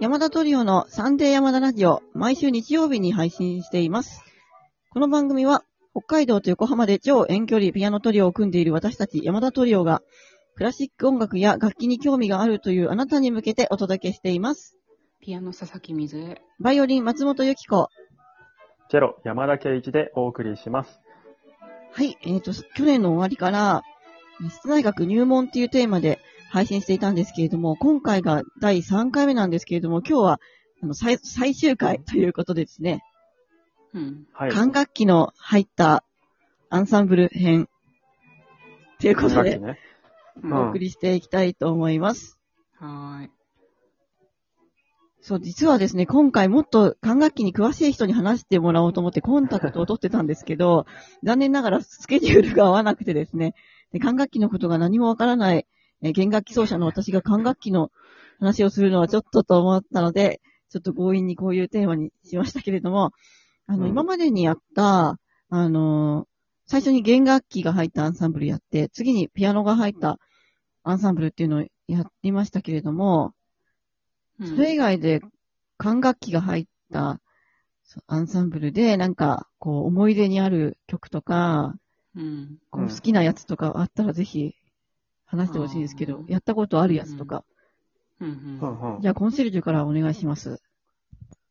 山田トリオのサンデー山田ラジオ、毎週日曜日に配信しています。この番組は、北海道と横浜で超遠距離ピアノトリオを組んでいる私たち山田トリオが、クラシック音楽や楽器に興味があるというあなたに向けてお届けしています。ピアノ佐々木水江。バイオリン松本由紀子。チェロ山田圭一でお送りします。はい、えっ、と、去年の終わりから、室内学入門っていうテーマで配信していたんですけれども、今回が第3回目なんですけれども、今日はあの最最終回ということでですね、うん。はい。管楽器の入ったアンサンブル編ということで、ね。うんお送りしていきたいと思います。はーい。そう、実はですね、今回もっと管楽器に詳しい人に話してもらおうと思ってコンタクトを取ってたんですけど、残念ながらスケジュールが合わなくてですね、で管楽器のことが何もわからない、えー弦楽器奏者の私が管楽器の話をするのはちょっとと思ったので、ちょっと強引にこういうテーマにしましたけれども、あの、うん今までにやった、あのー最初に弦楽器が入ったアンサンブルやって、次にピアノが入ったアンサンブルっていうのをやりましたけれども、うんそれ以外で管楽器が入ったアンサンブルで、なんか、こう、思い出にある曲とか、うん。こううん好きなやつとかあったらぜひ話してほしいんですけどやったことあるやつとか。う。んうんじゃあ、コンシェルジュからお願いします。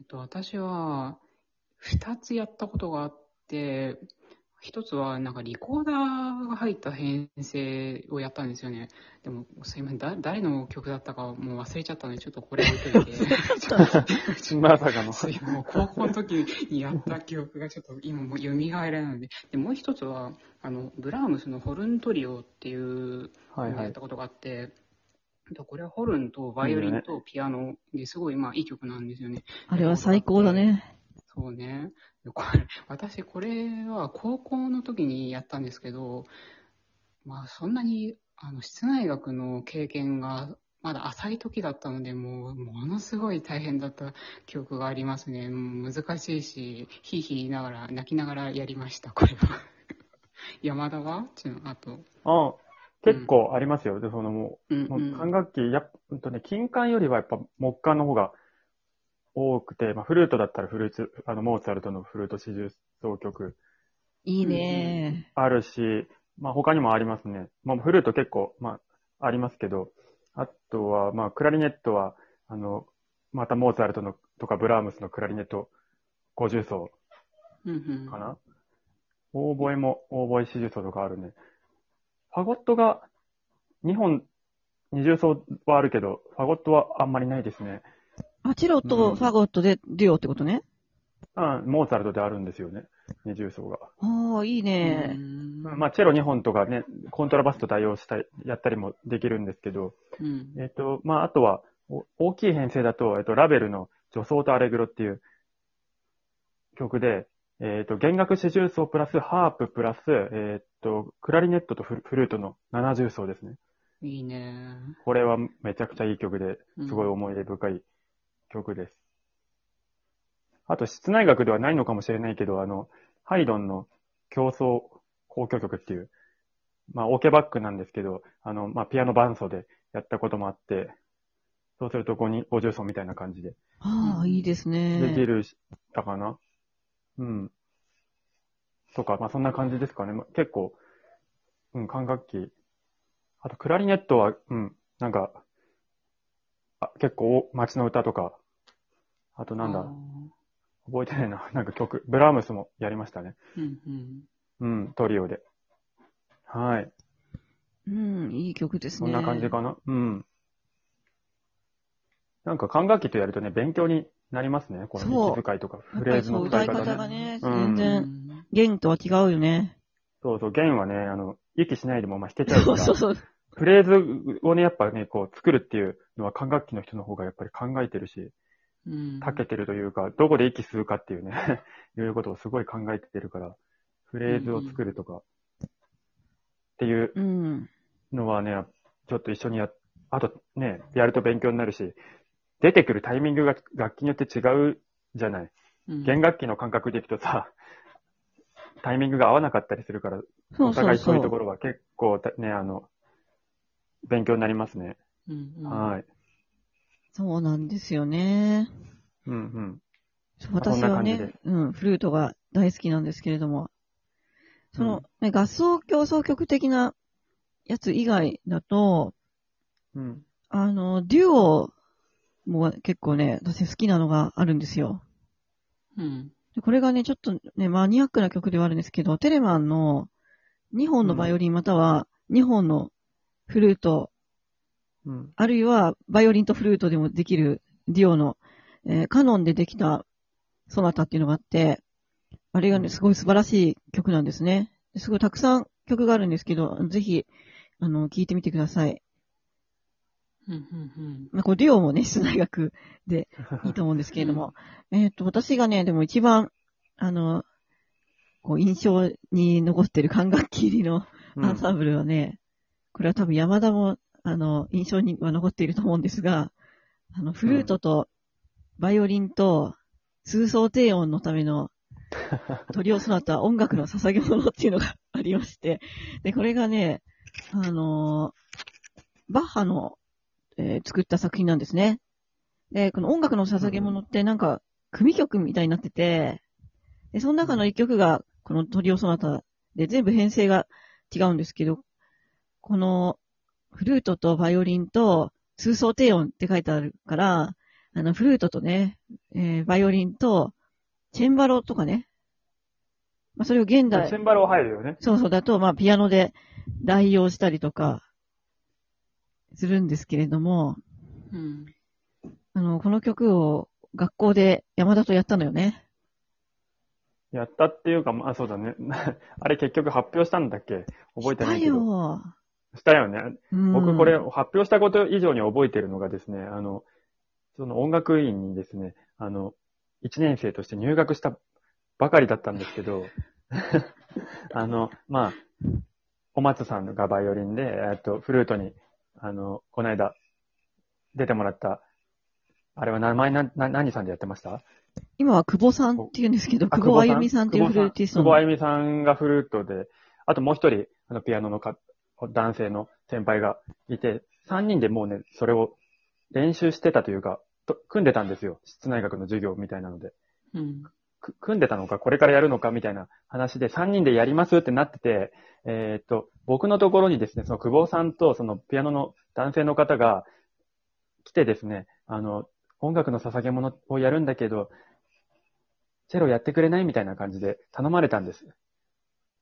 えっと、私は、二つやったことがあって、一つは、なんかリコーダーが入った編成をやったんですよね。でも、すいません、だ誰の曲だったかもう忘れちゃったので、ちょっとこれ置いといて。まさかの。そういうもう高校の時にやった記憶がちょっと今もう蘇らないので。で、もう一つは、あの、ブラームスのホルントリオっていうはいはいやっ。たことがあって、でこれはホルンとバイオリンとピアノですごい、まあいい曲なんですよね。あれは最高だね。そうね。でこれ、私これは高校の時にやったんですけど、まあそんなに、あの、室内楽の経験がまだ浅い時だったので、もう、ものすごい大変だった記憶がありますね。難しいし、ひいひい言いながら、泣きながらやりました、これは。山田は？ちのあと。あ結構ありますよ。で、そのもうん、う、もう。うん管楽器、やっうんとね、金管よりはやっぱ木管の方が多くて、まあ、フルートだったらフルーツ、あの、モーツァルトのフルート四重奏曲いいね。あるし、まあ、他にもありますね。まあ、フルート結構、まあ、ありますけど、あとは、まあ、クラリネットは、あの、またモーツァルトのとかブラームスのクラリネット50奏うんうんかな。オーボエも、オーボエ四重奏とかあるね。ファゴットが2本、二重奏はあるけど、ファゴットはあんまりないですね。あ、チェロとファゴットでデュオってことね？あモーツァルトであるんですよね。二重奏が。ああ、いいね。うんまあ、チェロ2本とかね、コントラバスと対応したり、やったりもできるんですけど、うんえっ、と、まあ、あとは、お大きい編成だと、えっ、と、ラベルの女装とアレグロっていう曲で、えっ、と、弦楽四重奏プラスハーププラス、えっ、と、クラリネットとフルフルートの七重奏ですね。いいね。これはめちゃくちゃいい曲でうん、すごい思い出深い曲です。あと、室内楽ではないのかもしれないけど、あの、ハイドンの競争交響曲っていう、まあ、オーケバックなんですけど、あの、まあ、ピアノ伴奏でやったこともあって、そうすると5人、50奏みたいな感じでああ、いいですね。できるしたかな。うん。とか、まあ、そんな感じですかね。まあ結構、うん、管楽器。あと、クラリネットは、うん、なんか、あ結構、街の歌とか、あとなんだ、覚えてないな。なんか曲、ブラームスもやりましたね。うんうん。うん、トリオで。はい。うん、いい曲ですね。そんな感じかな。うん。なんか管楽器とやるとね、勉強になりますね。この息遣いとか、やフレーズの使い歌い方方ね。がね、うん全然、弦とは違うよね。そうそう、弦はね、あの、息しないでもまあ弾けちゃうから、そうそうそう。フレーズをね、やっぱね、こう作るっていうのは管楽器の人の方がやっぱり考えてるし、うん。長けてるというか、どこで息吸うかっていうね、いうことをすごい考えてるから、フレーズを作るとか、っていううん。のはね、ちょっと一緒にや、あとね、やると勉強になるし、出てくるタイミングが楽器によって違うじゃない。うん弦楽器の感覚でいくとさ、タイミングが合わなかったりするから、お互いそういうとそころは結構たね、あの、勉強になりますね。うんうん。はい。そうなんですよね。うんうん。私はねこんな感じで、うん、フルートが大好きなんですけれども、その、うんね、合奏競争曲的なやつ以外だと、うん。あの、デュオも結構ね、私好きなのがあるんですよ。うん。でこれがね、ちょっとね、マニアックな曲ではあるんですけど、テレマンの2本のバイオリンまたは2本のフルート、うん。あるいはバイオリンとフルートでもできるデュオの、えーカノンでできたソナタっていうのがあって、あれがね、すごい素晴らしい曲なんですね。すごいたくさん曲があるんですけど、ぜひ、あの、聴いてみてください。うんうんまあ、これデュオもね、室内楽でいいと思うんですけれども、えっと、私がね、でも一番、あの、こう印象に残ってる管楽器入りのうんアンサンブルはね、これは多分山田も、あの、印象には残っていると思うんですが、あの、フルートとバイオリンと通奏低音のためのトリオソナタ音楽の捧げ物っていうのがありまして、で、これがね、あのバッハの、えー作った作品なんですね。で、この音楽の捧げ物ってなんか、組曲みたいになってて、で、その中の一曲が、このトリオソナタで全部編成が違うんですけど、この、フルートとバイオリンと通奏低音って書いてあるから、あの、フルートとね、えーバイオリンと、チェンバロとかね、まあ、それを現代チ、ェンバロ入るよね。そうそうだと、まあ、ピアノで代用したりとか、するんですけれども、うん。あの、この曲を学校で山田とやったのよね。やったっていうか、まあそうだね。あれ結局発表したんだっけ？覚えてないけしたど。よ。したよね。うん僕これ発表したこと以上に覚えてるのがですね、あの、その音楽院にですね、あの、1年生として入学したばかりだったんですけど、あの、まあ、お松さんがバイオリンで、えっと、フルートに、あの、この間、出てもらった、あれは名前な、な、何さんでやってました？今は久保さんって言うんですけど、あ久保あゆみさんっていうフルーティストの。久保あゆみさんがフルートで、あともう一人、あの、ピアノのか男性の先輩がいて、三人でもうね、それを練習してたというか、と組んでたんですよ。室内学の授業みたいなので。うん。く組んでたのか、これからやるのかみたいな話で、3人でやりますってなってて、えーっと、僕のところにですね、その久保さんとそのピアノの男性の方が来てですね、あの、音楽の捧げ物をやるんだけど、チェロやってくれないみたいな感じで頼まれたんです。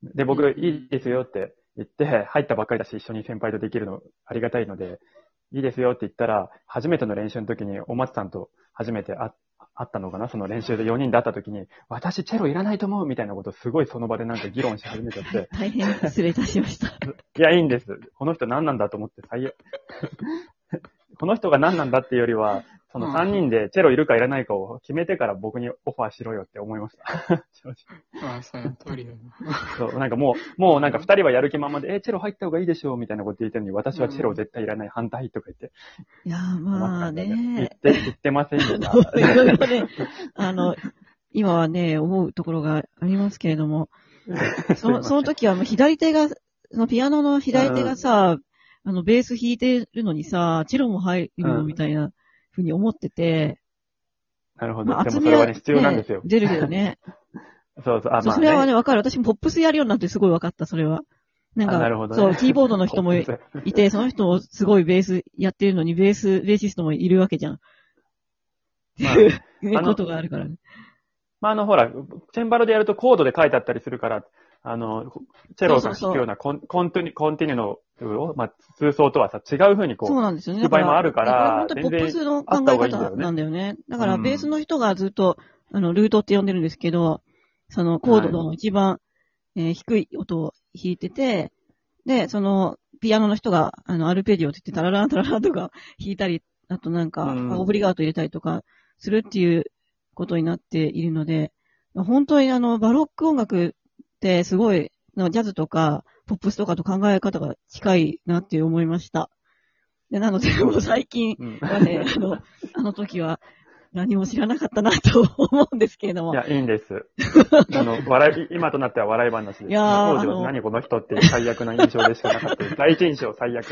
で、僕、うんいいですよって言って、入ったばっかりだし、一緒に先輩とできるのありがたいので、いいですよって言ったら、初めての練習の時に、お松さんと初めて会会ったのかな？その練習で4人で会った時に、私チェロいらないと思うみたいなことをすごいその場でなんか議論し始めちゃって、大変失礼いたしました。いや、いいんです。この人何なんだと思って最悪。この人が何なんだっていうよりは、その3人でチェロいるかいらないかを決めてから僕にオファーしろよって思いました。正直ああ、その通りだな。そう、なんかもう、もうなんか2人はやる気ままで、え、チェロ入った方がいいでしょみたいなこと言ってるのに、私はチェロ絶対いらない、反対とか言って。いやーまあ言ねっ。て、言ってませんでした。いろいろね、あの、今はね、思うところがありますけれども、そのその時はもう左手が、そのピアノの左手がさ、あの、ベース弾いてるのにさ、チェロも入るのみたいなふうに思ってて、なるほど。まあ、でも厚みは、それはね、必要なんですよ。出るけどね。そうそう、あ、まあ、そうそれはね、わかる。私もポップスやるようになってすごいわかった、それは。なんか、あなるほどねそう、キーボードの人もいて、その人もすごいベースやってるのに、ベース、ベーシストもいるわけじゃん。まあ いうことがあるからね。まあ、あの、ほら、チェンバロでやるとコードで書いてあったりするから、あの、チェロが弾くようなコンコンティニコンティニュのを、まあ、通奏とはさ、違う風にこう、そうなんですよね。場合もあるから本当にポップスの考え方なんだよね。だから、うん。ベースの人がずっと、あの、ルートって呼んでるんですけど、そのコードの一番、えー低い音を弾いてて、で、その、ピアノの人が、あの、アルペジオって言って、タラランタラランとか弾いたり、あとなんか、うん。オブリガート入れたりとかするっていうことになっているので、本当にあの、バロック音楽すごい、ジャズとか、ポップスとかと考え方が近いなって思いました。で、なので、もう最近うんはね、あの、あの時は、何も知らなかったなと思うんですけれども。いや、いいんです。あの、笑い、今となっては笑い話です。いやー当時あのは何この人って最悪な印象でしかなかった。第一印象最悪。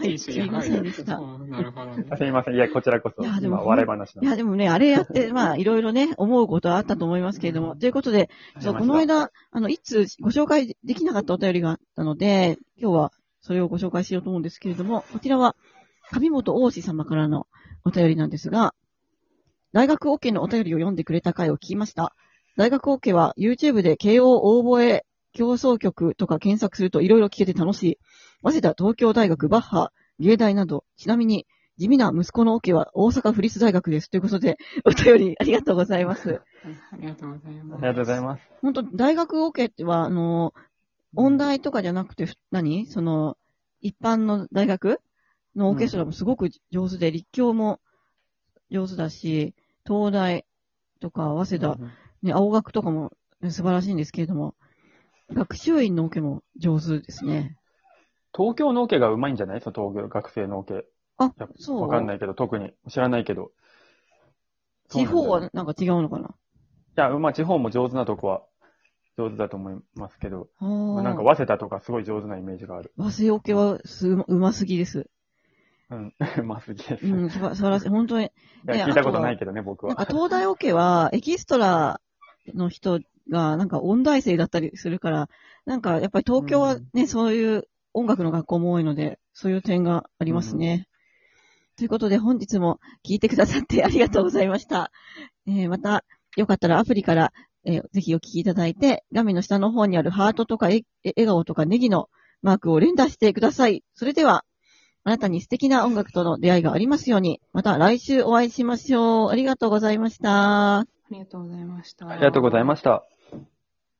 はいすいませんでしたなるほどねあ。すみません。いや、こちらこそ。いやでも今、笑い話いや、でもね、あれやって、まあ、いろいろね、思うことはあったと思いますけれども。ということで、そう、この間、あの、いつご紹介できなかったお便りがあったので、今日はそれをご紹介しようと思うんですけれども、こちらは、上本大志様からのお便りなんですが、大学 OK のお便りを読んでくれた回を聞きました。大学 OK は YouTube で慶応大覚え競争曲とか検索するといろいろ聞けて楽しい。早稲田東京大学バッハ芸大など、ちなみに地味な息子の OK は大阪府立大学です。ということで、お便りありがとうございます。ありがとうございます。ありがとうございます。本当大学 OK っては、あの、音大とかじゃなくて、ふ何？その、一般の大学のオーケストラもすごく上手で、立教も上手だし、東大とか、早稲田、ね、青学とかもね素晴らしいんですけれども、学習院のオケも上手ですね。東京のオケがうまいんじゃない？その東京学生のオケ。あそうわかんないけど、特に。知らないけど。地方はなんか違うのかな？いや、まあ、地方も上手なとこは上手だと思いますけど、あまあ、なんかあ。早稲田とかすごい上手なイメージがある。和製オケはす、うますぎです。うん。まあ、すげえです。うん、素晴らしい。本当に。いや、ね聞いたことないけどね、僕は。なんか東大オケは、エキストラの人が、なんか音大生だったりするから、なんかやっぱり東京はね、そういう音楽の学校も多いので、そういう点がありますね。ということで、本日も聞いてくださって ありがとうございました。えーまた、よかったらアプリから、えーぜひお聞きいただいて、画面の下の方にあるハートとかええ笑顔とかネギのマークを連打してください。それでは、あなたに素敵な音楽との出会いがありますように、また来週お会いしましょう。ありがとうございました。ありがとうございました。ありがとうございました。